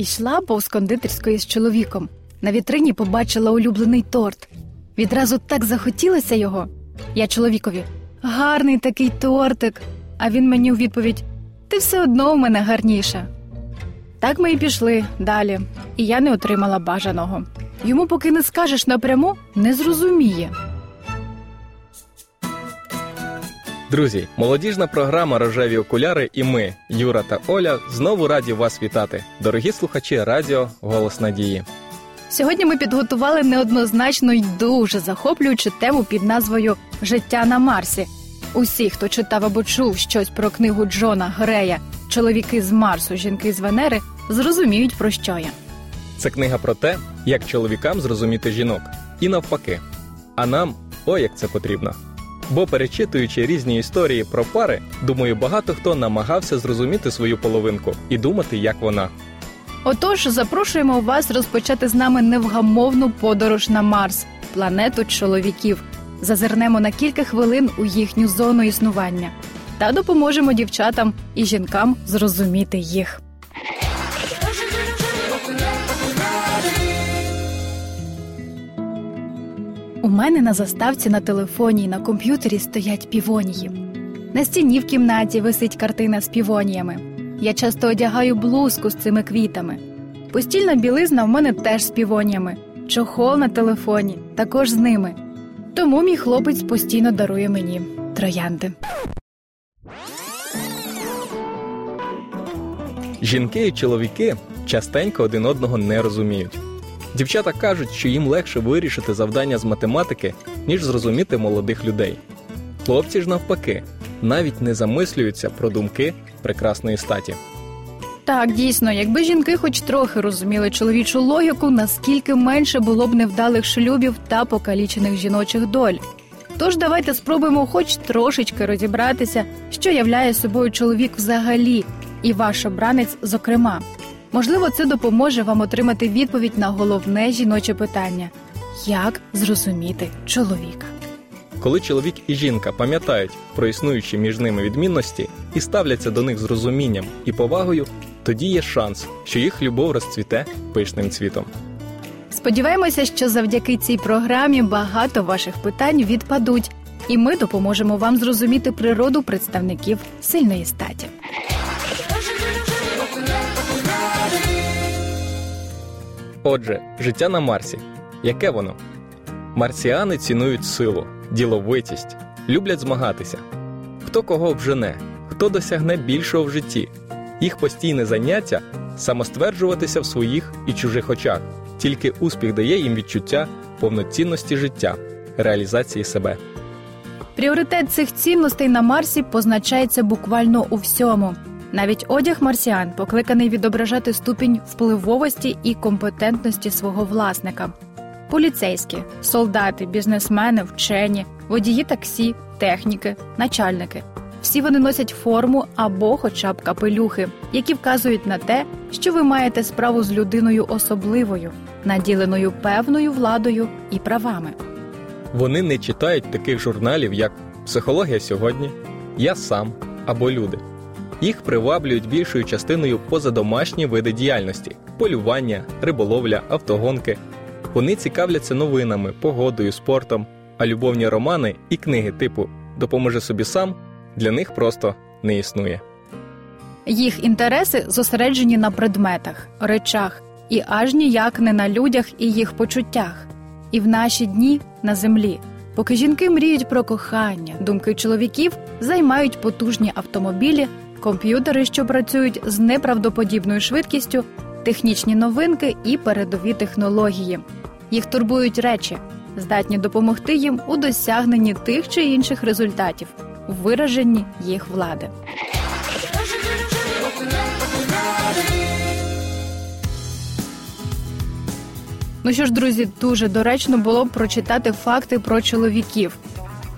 Ішла повз кондитерської з чоловіком. На вітрині побачила улюблений торт. Відразу так захотілося його. Я чоловікові гарний такий тортик. А він мені у відповідь: Ти все одно у мене гарніша. Так ми і пішли далі, і я не отримала бажаного. Йому, поки не скажеш напряму, не зрозуміє. Друзі, молодіжна програма Рожеві окуляри і ми, Юра та Оля, знову раді вас вітати. Дорогі слухачі Радіо Голос Надії. Сьогодні ми підготували неоднозначно й дуже захоплюючу тему під назвою Життя на Марсі. Усі, хто читав або чув щось про книгу Джона Грея Чоловіки з Марсу, жінки з Венери, зрозуміють, про що я. Це книга про те, як чоловікам зрозуміти жінок, і навпаки. А нам ой, як це потрібно. Бо перечитуючи різні історії про пари, думаю, багато хто намагався зрозуміти свою половинку і думати, як вона. Отож, запрошуємо вас розпочати з нами невгамовну подорож на Марс, планету чоловіків. Зазирнемо на кілька хвилин у їхню зону існування та допоможемо дівчатам і жінкам зрозуміти їх. У мене на заставці на телефоні і на комп'ютері стоять півонії. На стіні в кімнаті висить картина з півоніями. Я часто одягаю блузку з цими квітами. Постільна білизна в мене теж з півоніями, чохол на телефоні також з ними. Тому мій хлопець постійно дарує мені троянди. Жінки і чоловіки частенько один одного не розуміють. Дівчата кажуть, що їм легше вирішити завдання з математики, ніж зрозуміти молодих людей. Хлопці ж навпаки, навіть не замислюються про думки прекрасної статі. Так, дійсно, якби жінки хоч трохи розуміли чоловічу логіку, наскільки менше було б невдалих шлюбів та покалічених жіночих доль. Тож давайте спробуємо хоч трошечки розібратися, що являє собою чоловік взагалі, і ваш обранець, зокрема. Можливо, це допоможе вам отримати відповідь на головне жіноче питання: як зрозуміти чоловіка. Коли чоловік і жінка пам'ятають про існуючі між ними відмінності і ставляться до них з розумінням і повагою, тоді є шанс, що їх любов розцвіте пишним цвітом. Сподіваємося, що завдяки цій програмі багато ваших питань відпадуть, і ми допоможемо вам зрозуміти природу представників сильної статі. Отже, життя на Марсі. Яке воно? Марсіани цінують силу, діловитість, люблять змагатися. Хто кого обжене, хто досягне більшого в житті. Їх постійне заняття самостверджуватися в своїх і чужих очах. Тільки успіх дає їм відчуття повноцінності життя, реалізації себе. Пріоритет цих цінностей на Марсі позначається буквально у всьому. Навіть одяг марсіан покликаний відображати ступінь впливовості і компетентності свого власника. Поліцейські, солдати, бізнесмени, вчені, водії таксі, техніки, начальники. Всі вони носять форму або, хоча б капелюхи, які вказують на те, що ви маєте справу з людиною особливою, наділеною певною владою і правами. Вони не читають таких журналів, як Психологія сьогодні, Я сам або Люди. Їх приваблюють більшою частиною позадомашні види діяльності полювання, риболовля, автогонки. Вони цікавляться новинами, погодою, спортом, а любовні романи і книги типу Допоможи собі сам для них просто не існує. Їх інтереси зосереджені на предметах, речах і аж ніяк не на людях і їх почуттях. І в наші дні на землі, поки жінки мріють про кохання, думки чоловіків займають потужні автомобілі, комп'ютери, що працюють з неправдоподібною швидкістю, технічні новинки і передові технології. Їх турбують речі, здатні допомогти їм у досягненні тих чи інших результатів, у вираженні їх влади. Ну що ж, друзі, дуже доречно було б прочитати факти про чоловіків.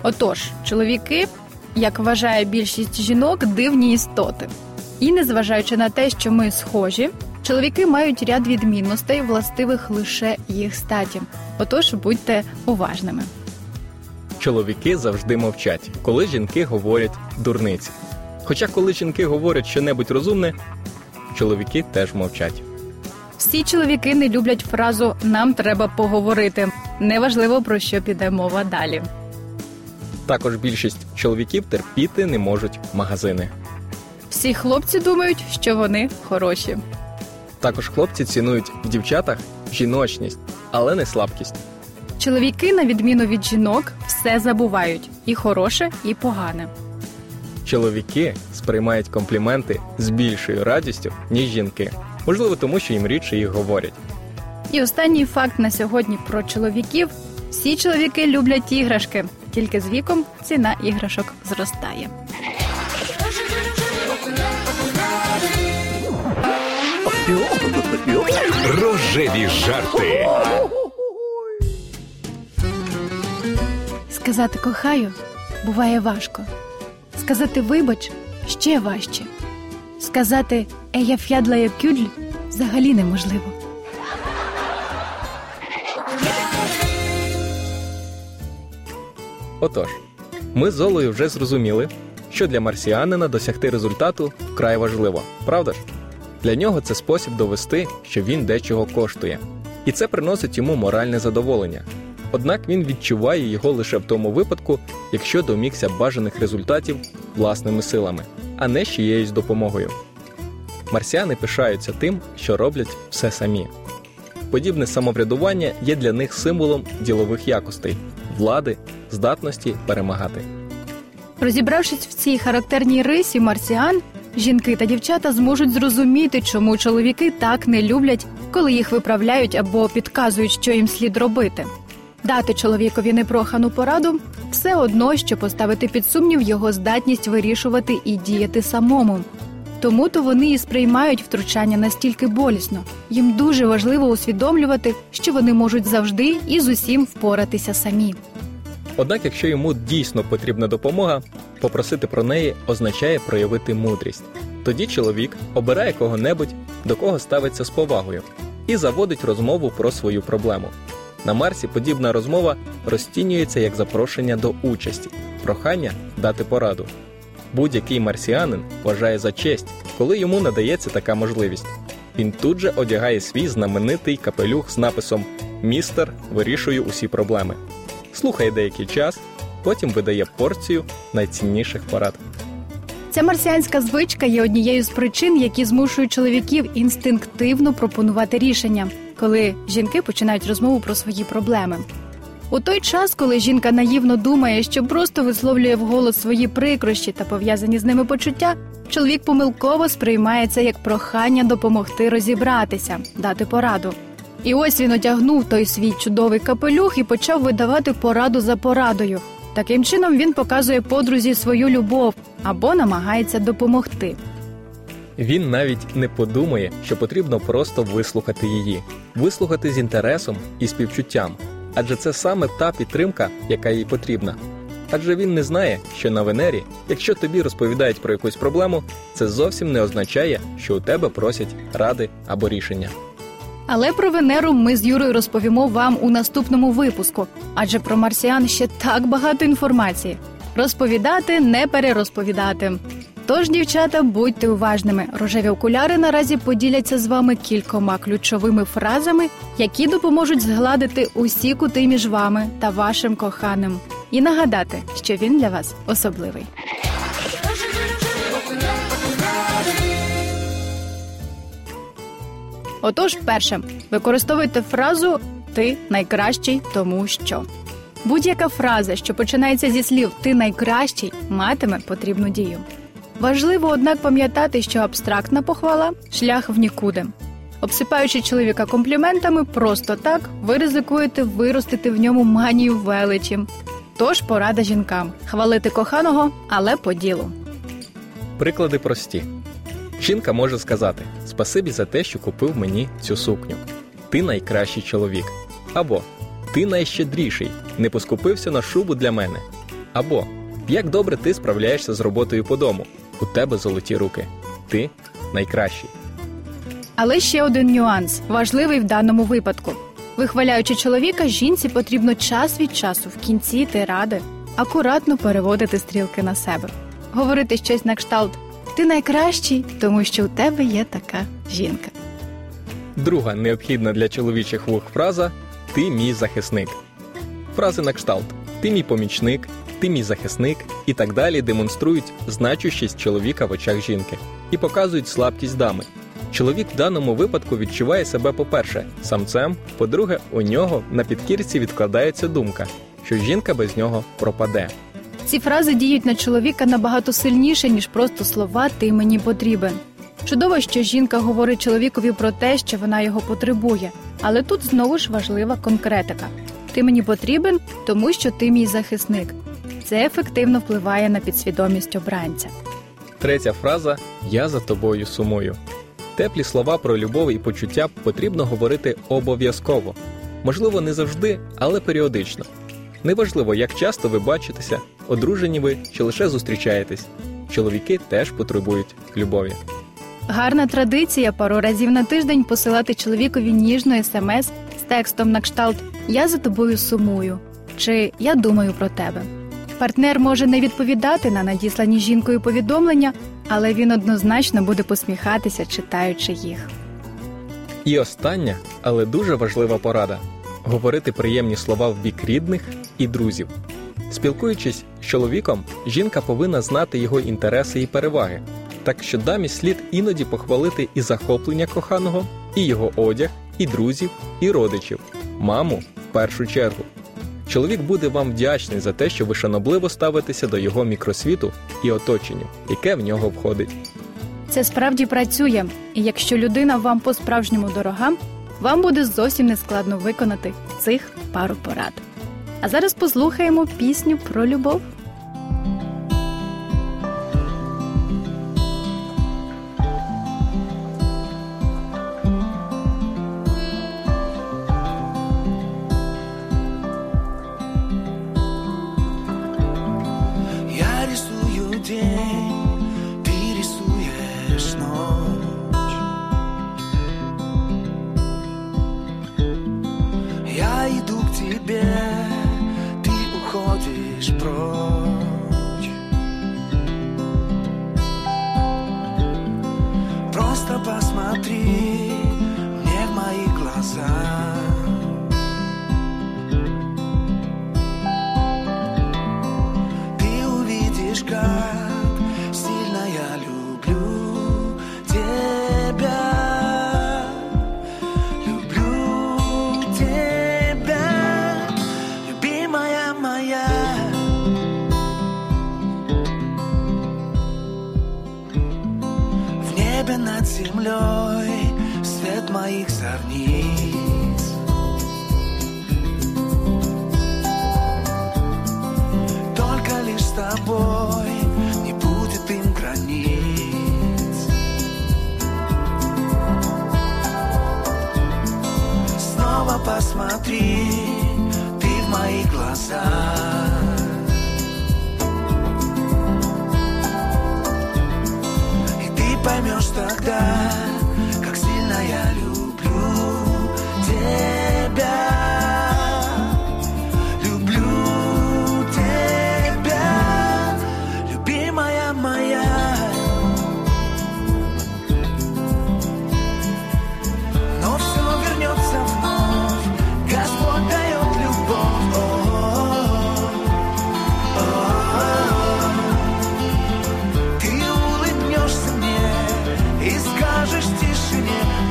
Отож, чоловіки, як вважає більшість жінок, дивні істоти. І незважаючи на те, що ми схожі, чоловіки мають ряд відмінностей, властивих лише їх статі. Отож, будьте уважними. Чоловіки завжди мовчать, коли жінки говорять дурниці. Хоча, коли жінки говорять щонебудь розумне, чоловіки теж мовчать. Всі чоловіки не люблять фразу Нам треба поговорити. Неважливо про що піде мова далі. Також більшість чоловіків терпіти не можуть магазини. Всі хлопці думають, що вони хороші. Також хлопці цінують в дівчатах жіночність, але не слабкість. Чоловіки, на відміну від жінок, все забувають і хороше, і погане. Чоловіки сприймають компліменти з більшою радістю, ніж жінки. Можливо, тому що їм рідше їх говорять. І останній факт на сьогодні про чоловіків: всі чоловіки люблять іграшки, тільки з віком ціна іграшок зростає. Рожеві жарти. Сказати кохаю буває важко. Сказати вибач ще важче. Сказати ея ф'ядлає кюдль взагалі неможливо. Отож, ми з Олею вже зрозуміли, що для марсіанина досягти результату вкрай важливо, правда ж? Для нього це спосіб довести, що він дечого коштує, і це приносить йому моральне задоволення. Однак він відчуває його лише в тому випадку, якщо домігся бажаних результатів власними силами, а не з чиєюсь допомогою. Марсіани пишаються тим, що роблять все самі. Подібне самоврядування є для них символом ділових якостей, влади, здатності перемагати. Розібравшись в цій характерній рисі марсіан, жінки та дівчата зможуть зрозуміти, чому чоловіки так не люблять, коли їх виправляють або підказують, що їм слід робити. Дати чоловікові непрохану пораду все одно, що поставити під сумнів його здатність вирішувати і діяти самому. Тому то вони і сприймають втручання настільки болісно. Їм дуже важливо усвідомлювати, що вони можуть завжди і з усім впоратися самі. Однак, якщо йому дійсно потрібна допомога, попросити про неї означає проявити мудрість. Тоді чоловік обирає кого-небудь, до кого ставиться з повагою, і заводить розмову про свою проблему. На Марсі подібна розмова розцінюється як запрошення до участі, прохання дати пораду. Будь-який марсіанин вважає за честь, коли йому надається така можливість. Він тут же одягає свій знаменитий капелюх з написом Містер вирішую усі проблеми. Слухає деякий час, потім видає порцію найцінніших порад. Ця марсіанська звичка є однією з причин, які змушують чоловіків інстинктивно пропонувати рішення, коли жінки починають розмову про свої проблеми. У той час, коли жінка наївно думає, що просто висловлює вголос свої прикрощі та пов'язані з ними почуття, чоловік помилково сприймає це як прохання допомогти розібратися, дати пораду. І ось він одягнув той свій чудовий капелюх і почав видавати пораду за порадою. Таким чином він показує подрузі свою любов або намагається допомогти. Він навіть не подумає, що потрібно просто вислухати її, вислухати з інтересом і співчуттям, адже це саме та підтримка, яка їй потрібна. Адже він не знає, що на Венері, якщо тобі розповідають про якусь проблему, це зовсім не означає, що у тебе просять ради або рішення. Але про Венеру ми з Юрою розповімо вам у наступному випуску, адже про марсіан ще так багато інформації. Розповідати, не перерозповідати. Тож, дівчата, будьте уважними. Рожеві окуляри наразі поділяться з вами кількома ключовими фразами, які допоможуть згладити усі кути між вами та вашим коханим, і нагадати, що він для вас особливий. Отож, перше, використовуйте фразу Ти найкращий, тому що. Будь-яка фраза, що починається зі слів Ти найкращий, матиме потрібну дію. Важливо, однак, пам'ятати, що абстрактна похвала шлях в нікуди. Обсипаючи чоловіка компліментами просто так, ви ризикуєте виростити в ньому манію величі. Тож порада жінкам хвалити коханого, але по ділу. Приклади прості. Жінка може сказати Спасибі за те, що купив мені цю сукню. Ти найкращий чоловік. Або Ти найщедріший, не поскупився на шубу для мене. Або Як добре ти справляєшся з роботою по дому. У тебе золоті руки. Ти найкращий. Але ще один нюанс, важливий в даному випадку. Вихваляючи чоловіка, жінці потрібно час від часу в кінці тиради акуратно переводити стрілки на себе, говорити щось на кшталт Ти найкращий, тому що у тебе є така жінка. Друга необхідна для чоловічих вух фраза Ти мій захисник. Фрази на кшталт Ти мій помічник, ти мій захисник і так далі демонструють значущість чоловіка в очах жінки і показують слабкість дами. Чоловік в даному випадку відчуває себе, по-перше, самцем, по-друге, у нього на підкірці відкладається думка, що жінка без нього пропаде. Ці фрази діють на чоловіка набагато сильніше, ніж просто слова Ти мені потрібен. Чудово, що жінка говорить чоловікові про те, що вона його потребує, але тут знову ж важлива конкретика. Ти мені потрібен, тому що ти мій захисник. Це ефективно впливає на підсвідомість обранця. Третя фраза Я за тобою сумую. Теплі слова про любов і почуття потрібно говорити обов'язково. Можливо, не завжди, але періодично. Неважливо, як часто ви бачитеся, одружені ви чи лише зустрічаєтесь. Чоловіки теж потребують любові. Гарна традиція пару разів на тиждень посилати чоловікові ніжну смс з текстом на кшталт Я за тобою сумую чи Я думаю про тебе. Партнер може не відповідати на надіслані жінкою повідомлення, але він однозначно буде посміхатися, читаючи їх. І остання, але дуже важлива порада говорити приємні слова в бік рідних і друзів. Спілкуючись з чоловіком, жінка повинна знати його інтереси і переваги, так що дамі слід іноді похвалити і захоплення коханого, і його одяг, і друзів, і родичів, маму в першу чергу. Чоловік буде вам вдячний за те, що ви шанобливо ставитеся до його мікросвіту і оточенню, яке в нього входить. Це справді працює, і якщо людина вам по-справжньому дорога, вам буде зовсім нескладно виконати цих пару порад. А зараз послухаємо пісню про любов.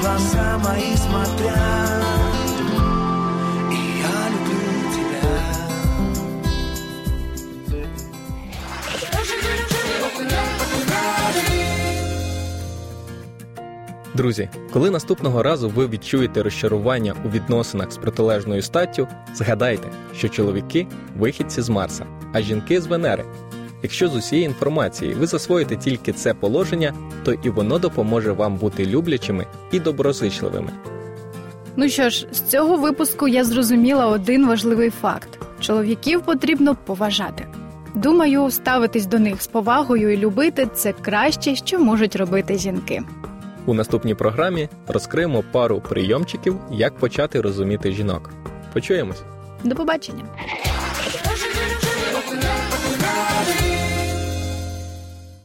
Глаза мои смотря. И я люблю тебя. Друзі, коли наступного разу ви відчуєте розчарування у відносинах з протилежною статтю, згадайте, що чоловіки вихідці з Марса, а жінки з Венери. Якщо з усієї інформації ви засвоїте тільки це положення, то і воно допоможе вам бути люблячими і доброзичливими. Ну що ж, з цього випуску я зрозуміла один важливий факт: чоловіків потрібно поважати. Думаю, ставитись до них з повагою і любити це краще, що можуть робити жінки. У наступній програмі розкриємо пару прийомчиків, як почати розуміти жінок. Почуємось! До побачення!